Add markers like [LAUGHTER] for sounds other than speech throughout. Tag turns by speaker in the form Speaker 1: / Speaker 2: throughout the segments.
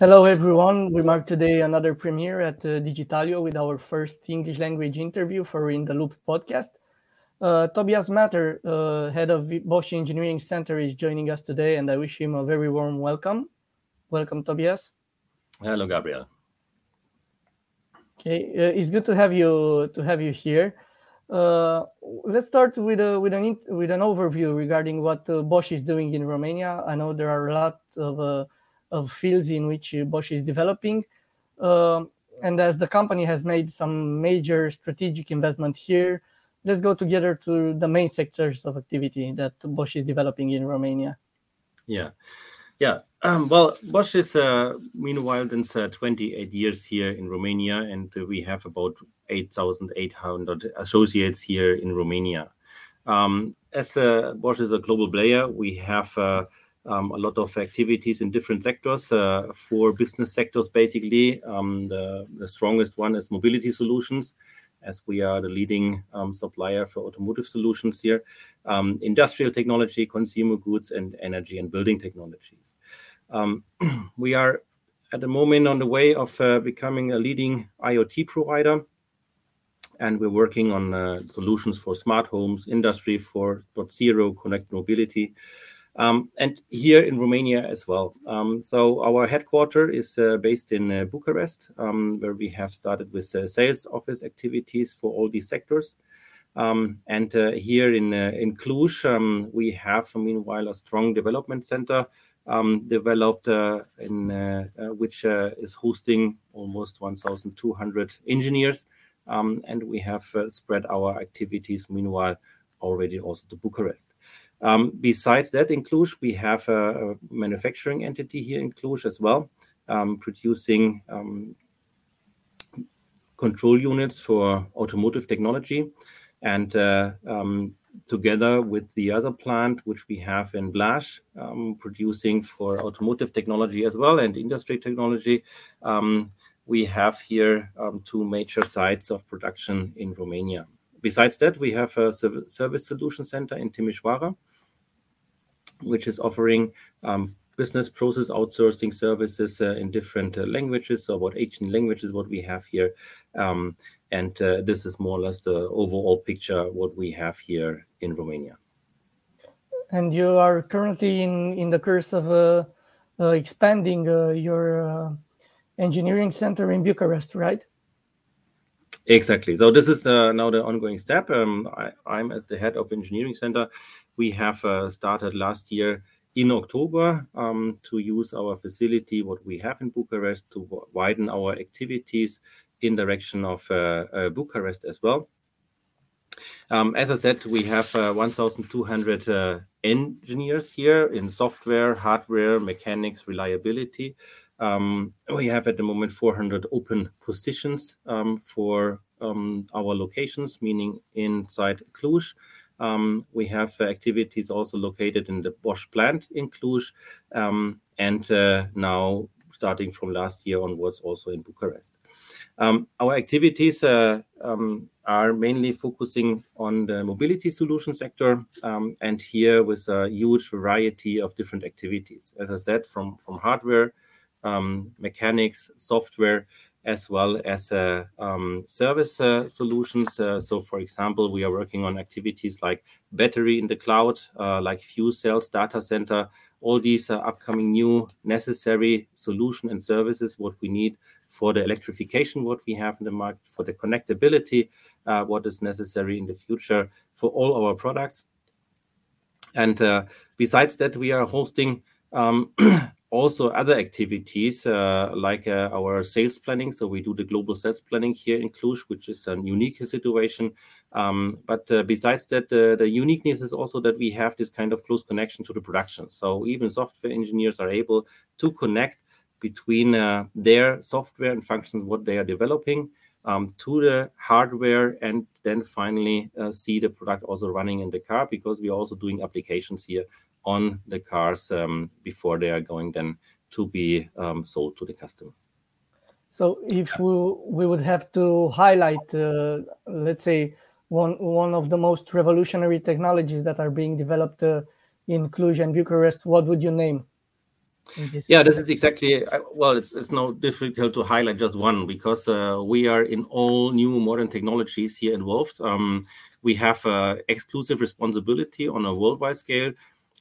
Speaker 1: Hello, everyone. We mark today another premiere at uh, Digitalio with our first English language interview for In the Loop podcast. Uh, Tobias Matter, uh, head of Bosch Engineering Center, is joining us today, and I wish him a very warm welcome. Welcome, Tobias.
Speaker 2: Hello, Gabriel.
Speaker 1: Okay, uh, it's good to have you to have you here. Uh, let's start with a, with an with an overview regarding what uh, Bosch is doing in Romania. I know there are a lot of of fields in which uh, Bosch is developing. Um, and as the company has made some major strategic investment here, let's go together to the main sectors of activity that Bosch is developing in Romania.
Speaker 2: Yeah, yeah. Um, well, Bosch is uh, meanwhile since uh, 28 years here in Romania, and uh, we have about 8,800 associates here in Romania. Um, as uh, Bosch is a global player, we have uh, um, a lot of activities in different sectors. Uh, for business sectors, basically, um, the, the, strongest one is mobility solutions, as we are the leading um, supplier for automotive solutions here, um, industrial technology, consumer goods, and energy and building technologies. Um, [CLEARS THROAT] we are at the moment on the way of uh, becoming a leading IoT provider and we're working on uh, solutions for smart homes, industry 4.0, connect mobility, um, and here in Romania as well. Um, so our headquarter is uh, based in uh, Bucharest, um, where we have started with uh, sales office activities for all these sectors. Um, and uh, here in uh, in Cluj, um, we have meanwhile a strong development center um, developed uh, in which is hosting almost 1,200 engineers, and we have spread our activities meanwhile already also to Bucharest. Um, besides that, in Cluj, we have a, a, manufacturing entity here in Cluj as well, um, producing um, control units for automotive technology. And uh, um, together with the other plant, which we have in Blaj, um, producing for automotive technology as well and industry technology, um, we have here two major sites of production in Romania. Besides that, we have a service solution center in Timișoara, which is offering um, business process outsourcing services uh, in different uh, languages. So about 18 languages, what we have here. Um, and uh, this is more or less the overall picture what we have here in Romania.
Speaker 1: And you are currently in, the course of expanding your engineering center in Bucharest, right?
Speaker 2: Exactly. So this is uh, now the ongoing step. Um, I, am as the head of engineering center. We have uh, started last year in October um, to use our facility, what we have in Bucharest, to widen our activities in direction of uh, uh Bucharest as well. Um, as I said, we have uh, 1,200 uh, engineers here in software, hardware, mechanics, reliability. Um, we have at the moment 400 open positions um, for um, our locations, meaning inside Cluj. We have activities also located in the Bosch plant in Cluj, and uh, now starting from last year onwards, also in Bucharest. Our activities uh, are mainly focusing on the mobility solution sector, and here with a huge variety of different activities. As I said, from from hardware um, mechanics, software, as well as uh, um, service uh, solutions. Uh, so, for example, we are working on activities like battery in the cloud, uh, like fuel cells, data center, all these uh, upcoming new necessary solution and services, what we need for the electrification, what we have in the market, for the connectability, uh, what is necessary in the future for all our products. And besides that, we are hosting um, [CLEARS THROAT] also other activities uh, like uh, our sales planning. So we do the global sales planning here in Cluj, which is a unique situation. Um, but uh, besides that, the uniqueness is also that we have this kind of close connection to the production. So even software engineers are able to connect between uh, their software and functions, what they are developing. Um, to the hardware and then finally uh, see the product also running in the car because we are also doing applications here on the cars um, before they are going then to be um, sold to the customer.
Speaker 1: So, if we, we would have to highlight, uh, let's say, one one of the most revolutionary technologies that are being developed uh, in Cluj and Bucharest, what would you name?
Speaker 2: This yeah, this is exactly well. It's it's no difficult to highlight just one because uh, we are in all new modern technologies here involved. Um, we have uh, exclusive responsibility on a worldwide scale.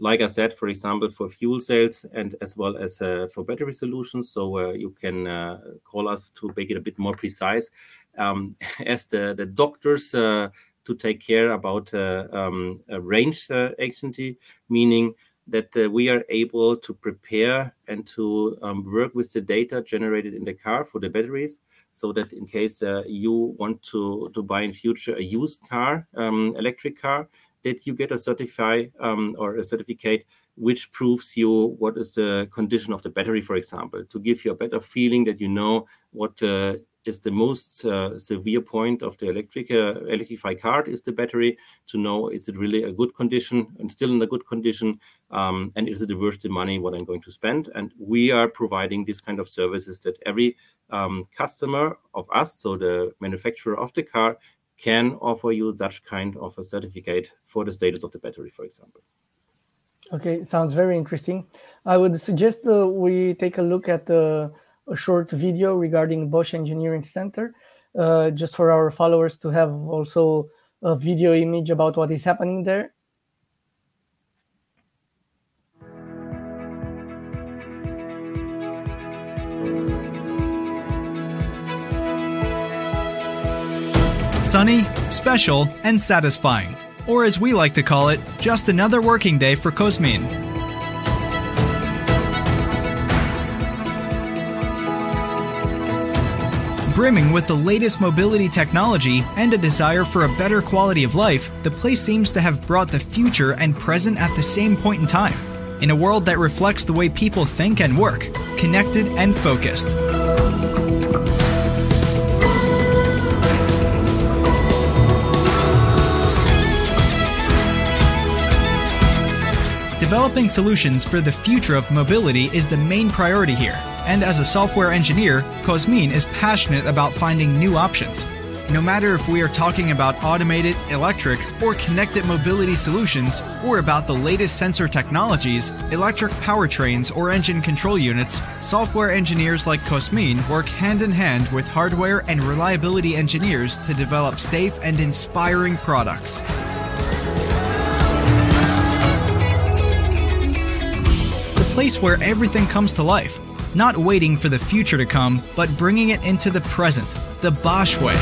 Speaker 2: Like I said, for example, for fuel cells and as well as uh, for battery solutions. So uh, you can uh, call us to make it a bit more precise. Um, [LAUGHS] as the the doctors uh, to take care about um, range anxiety, meaning that uh, we are able to prepare and to um, work with the data generated in the car for the batteries so that in case uh, you want to, to buy in future a used car um, electric car that you get a certify um, or a certificate which proves you what is the condition of the battery for example to give you a better feeling that you know what uh, is the most uh, severe point of the electric uh, electrified car is the battery to know is it really a good condition and still in a good condition um, and is it worth the money what i'm going to spend? And we are providing this kind of services that every um, customer of us so the manufacturer of the car can offer you such kind of a certificate for the status of the battery for example
Speaker 1: okay sounds very interesting i would suggest uh, we take a look at the a short video regarding Bosch Engineering Center, uh, just for our followers to have also a video image about what is happening there.
Speaker 3: Sunny, special, and satisfying. Or as we like to call it, just another working day for Cosmin. brimming with the latest mobility technology and a desire for a better quality of life, the place seems to have brought the future and present at the same point in time. In a world that reflects the way people think and work, connected and focused. Developing solutions for the future of mobility is the main priority here and as a software engineer, Cosmin is passionate about finding new options. No matter if we are talking about automated, electric, or connected mobility solutions, or about the latest sensor technologies, electric powertrains, or engine control units, software engineers like Cosmin work hand in hand with hardware and reliability engineers to develop safe and inspiring products. Place where everything comes to life not waiting for the future to come, but bringing it into the present, the Bosch way.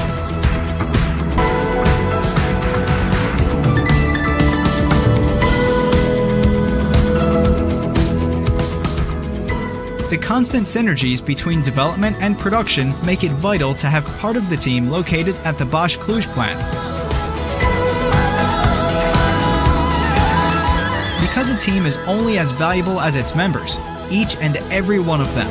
Speaker 3: The constant synergies between development and production make it vital to have part of the team located at the Bosch Cluj plant. Because a team is only as valuable as its members, each and every one of them.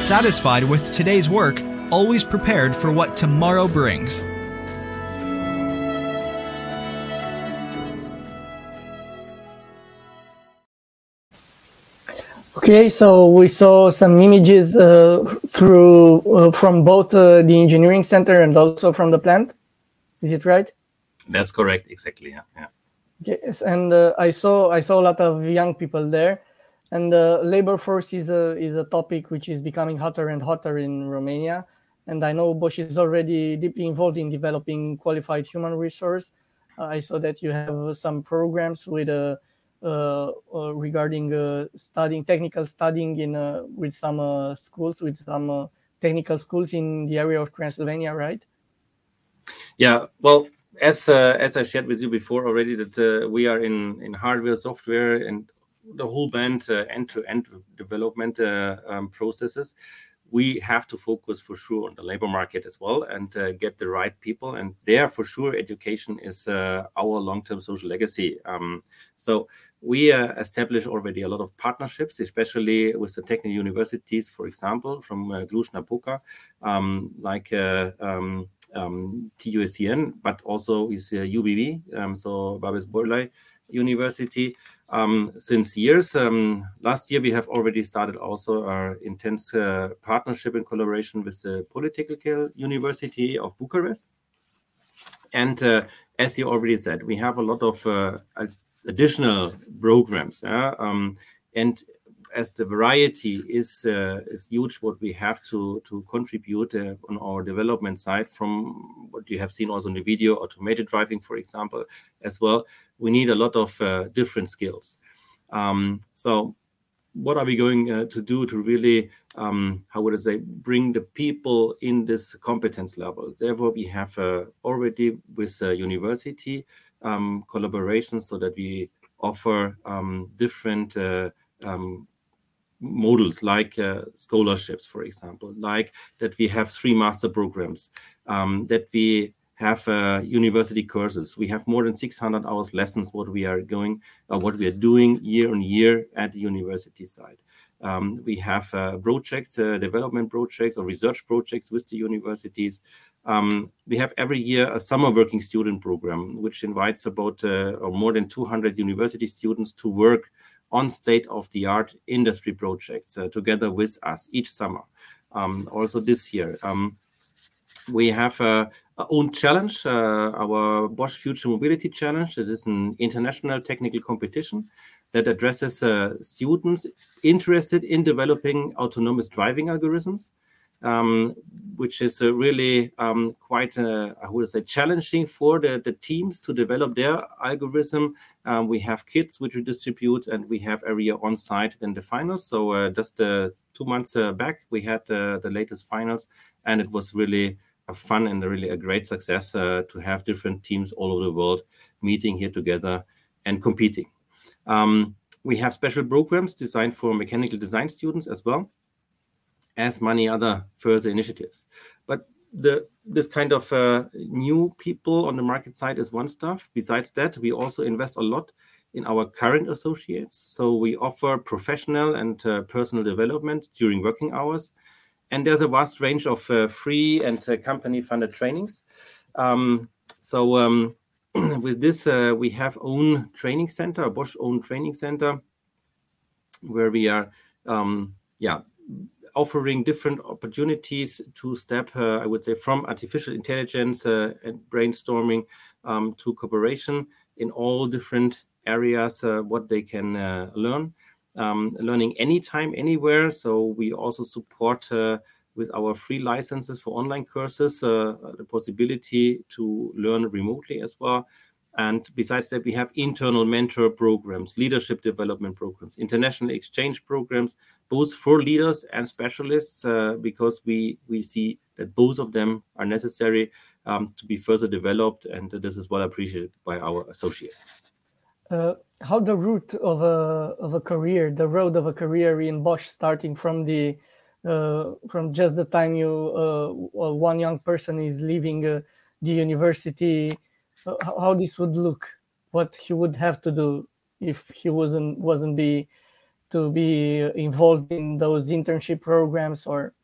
Speaker 3: Satisfied with today's work, always prepared for what tomorrow brings.
Speaker 1: Okay, so we saw some images uh, through uh, from both uh, the engineering center and also from the plant. Is it right?
Speaker 2: That's correct. Exactly. Yeah. yeah.
Speaker 1: Yes, and uh, I saw I saw a lot of young people there, and uh, labor force is a is a topic which is becoming hotter and hotter in Romania. And I know Bosch is already deeply involved in developing qualified human resource. Uh, I saw that you have some programs with a regarding uh, studying technical studying in with some schools with some technical schools in the area of Transylvania, right?
Speaker 2: Yeah, well, as uh, as I shared with you before already, that uh, we are in in hardware, software, and the whole band uh, end-to-end development um, processes we have to focus for sure on the labor market as well and uh, get the right people. And there, for sure, education is uh, our long-term social legacy. Um, so we uh, established already a lot of partnerships, especially with the technical universities, for example, from uh, Cluj-Napoca, um, like uh, um, um, TUSCN, but also is UBB, um, so Babes Bolyai University. Um, since years. Um, last year, we have already started also our intense uh, partnership and collaboration with the Polytechnic University of Bucharest. And uh, as you already said, we have a lot of uh, additional programs. Um, As the variety is uh, is huge, what we have to to contribute uh, on our development side from what you have seen also in the video, automated driving, for example, as well, we need a lot of uh, different skills. Um, so, what are we going to do to really, um, how would I say, bring the people in this competence level? Therefore, we have already with university um, collaborations so that we offer um, different models like uh, scholarships, for example, like that we have three master programs, um, that we have uh, university courses. We have more than 600 hours lessons what we are going, uh, what we are doing year on year at the university side. Um, we have projects, development projects or research projects with the universities. Um, we have every year a summer working student program, which invites about or more than 200 university students to work on state-of-the-art industry projects uh, together with us each summer. Um, also this year, um, we have uh, our own challenge, uh, our Bosch Future Mobility Challenge. It is an international technical competition that addresses students interested in developing autonomous driving algorithms, Um, which is really um, quite, I would say, challenging for the teams to develop their algorithm. Um, we have kits which we distribute, and we have year on site then the finals. So, uh, just uh, two months uh, back, we had the latest finals, and it was really a fun and really a great success to have different teams all over the world meeting here together and competing. We have special programs designed for mechanical design students as well as many other further initiatives. But the this kind of uh, new people on the market side is one stuff. Besides that, we also invest a lot in our current associates. So we offer professional and uh, personal development during working hours. And There is a vast range of uh, free and company-funded trainings. Um, so um, [CLEARS THROAT] with this, we have own training center, a Bosch-owned training center, where we are um, offering different opportunities to step, uh, I would say, from artificial intelligence uh, and brainstorming um, to cooperation in all different areas, uh, what they can learn, um, learning anytime, anywhere. So we also support with our free licenses for online courses, the possibility to learn remotely as well. And besides that, we have internal mentor programs, leadership development programs, international exchange programs, both for leaders and specialists, uh, because we we see that both of them are necessary um, to be further developed. And this is well appreciated by our associates.
Speaker 1: Uh, how the route of a of a career, the road of a career in Bosch, starting from the uh, from just the time you one young person is leaving the university, how this would look, what he would have to do if he wasn't wasn't be to be involved in those internship programs or?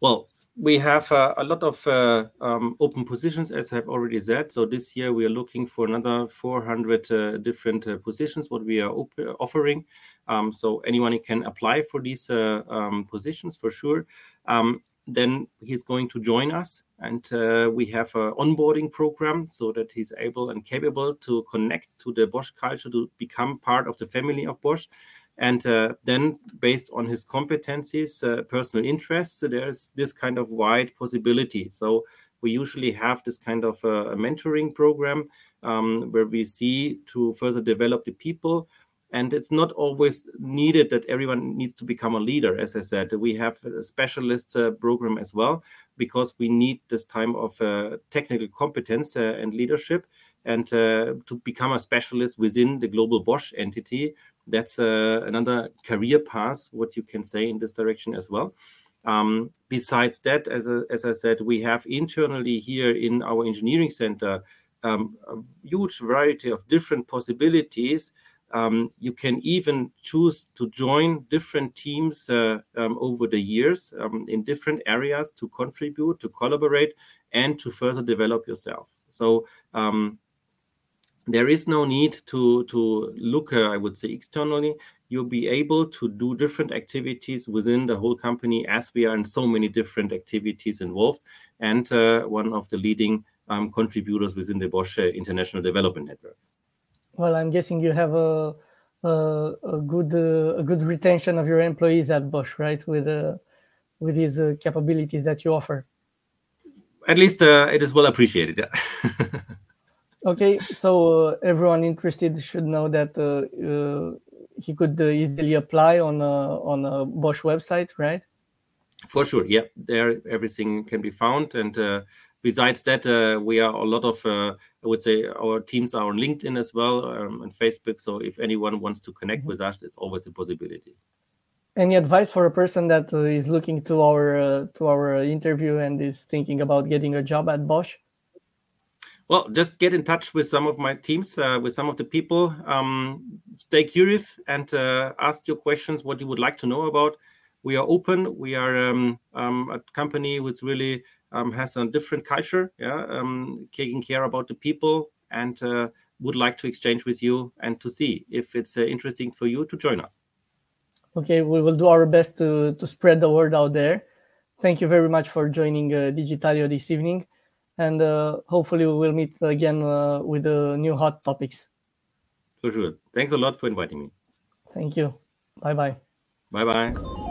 Speaker 2: Well, we have uh, a lot of uh, um, open positions, as I've already said. So this year, we are looking for another 400 uh, different positions, what we are offering. Um, so anyone can apply for these um, positions for sure. He he's going to join us. And uh, we have an onboarding program so that he's able and capable to connect to the Bosch culture, to become part of the family of Bosch. And uh then based on his competencies, uh, personal interests, there is this kind of wide possibility. So we usually have this kind of a mentoring program um, where we see to further develop the people. It is not always needed that everyone needs to become a leader. As I said, we have a specialist uh, program as well because we need this time of uh, technical competence uh, and leadership and to become a specialist within the global Bosch entity. That's another career path, what you can say in this direction as well. Um, besides that, as I said, we have internally here in our engineering center um, a huge variety of different possibilities. You can even choose to join different teams over the years in different areas to contribute, to collaborate, and to further develop yourself. So there is no need to to look uh, i would say externally you'll be able to do different activities within the whole company as we are in so many different activities involved and uh, one of the leading um, contributors within the bosch uh, international development network
Speaker 1: well i'm guessing you have a a, a good uh, a good retention of your employees at bosch right with uh, with these uh, capabilities that you offer
Speaker 2: at least it is well appreciated yeah [LAUGHS]
Speaker 1: Okay, so uh, everyone interested should know that uh, uh, he could easily apply on a, on a Bosch website, right?
Speaker 2: For sure, yeah. There, everything can be found, and besides that, uh, we are a lot of, uh, I would say, our teams are on LinkedIn as well um, and Facebook. So if anyone wants to connect mm-hmm. with us, it's always a possibility.
Speaker 1: Any advice for a person that uh, is looking to our to our interview and is thinking about getting a job at Bosch?
Speaker 2: Well, just get in touch with some of my teams, uh, with some of the people. Um, stay curious and uh, ask your questions, what you would like to know about. We are open. We are um, um, a company which really um, has a different culture, yeah, um, taking care about the people, and uh, would like to exchange with you and to see if it's uh, interesting for you to join us.
Speaker 1: Okay, we will do our best to to spread the word out there. Thank you very much for joining uh, Digitalio this evening and uh, hopefully we will meet again uh, with the new hot topics.
Speaker 2: For sure. Thanks a lot for inviting me.
Speaker 1: Thank you. Bye bye.
Speaker 2: Bye bye.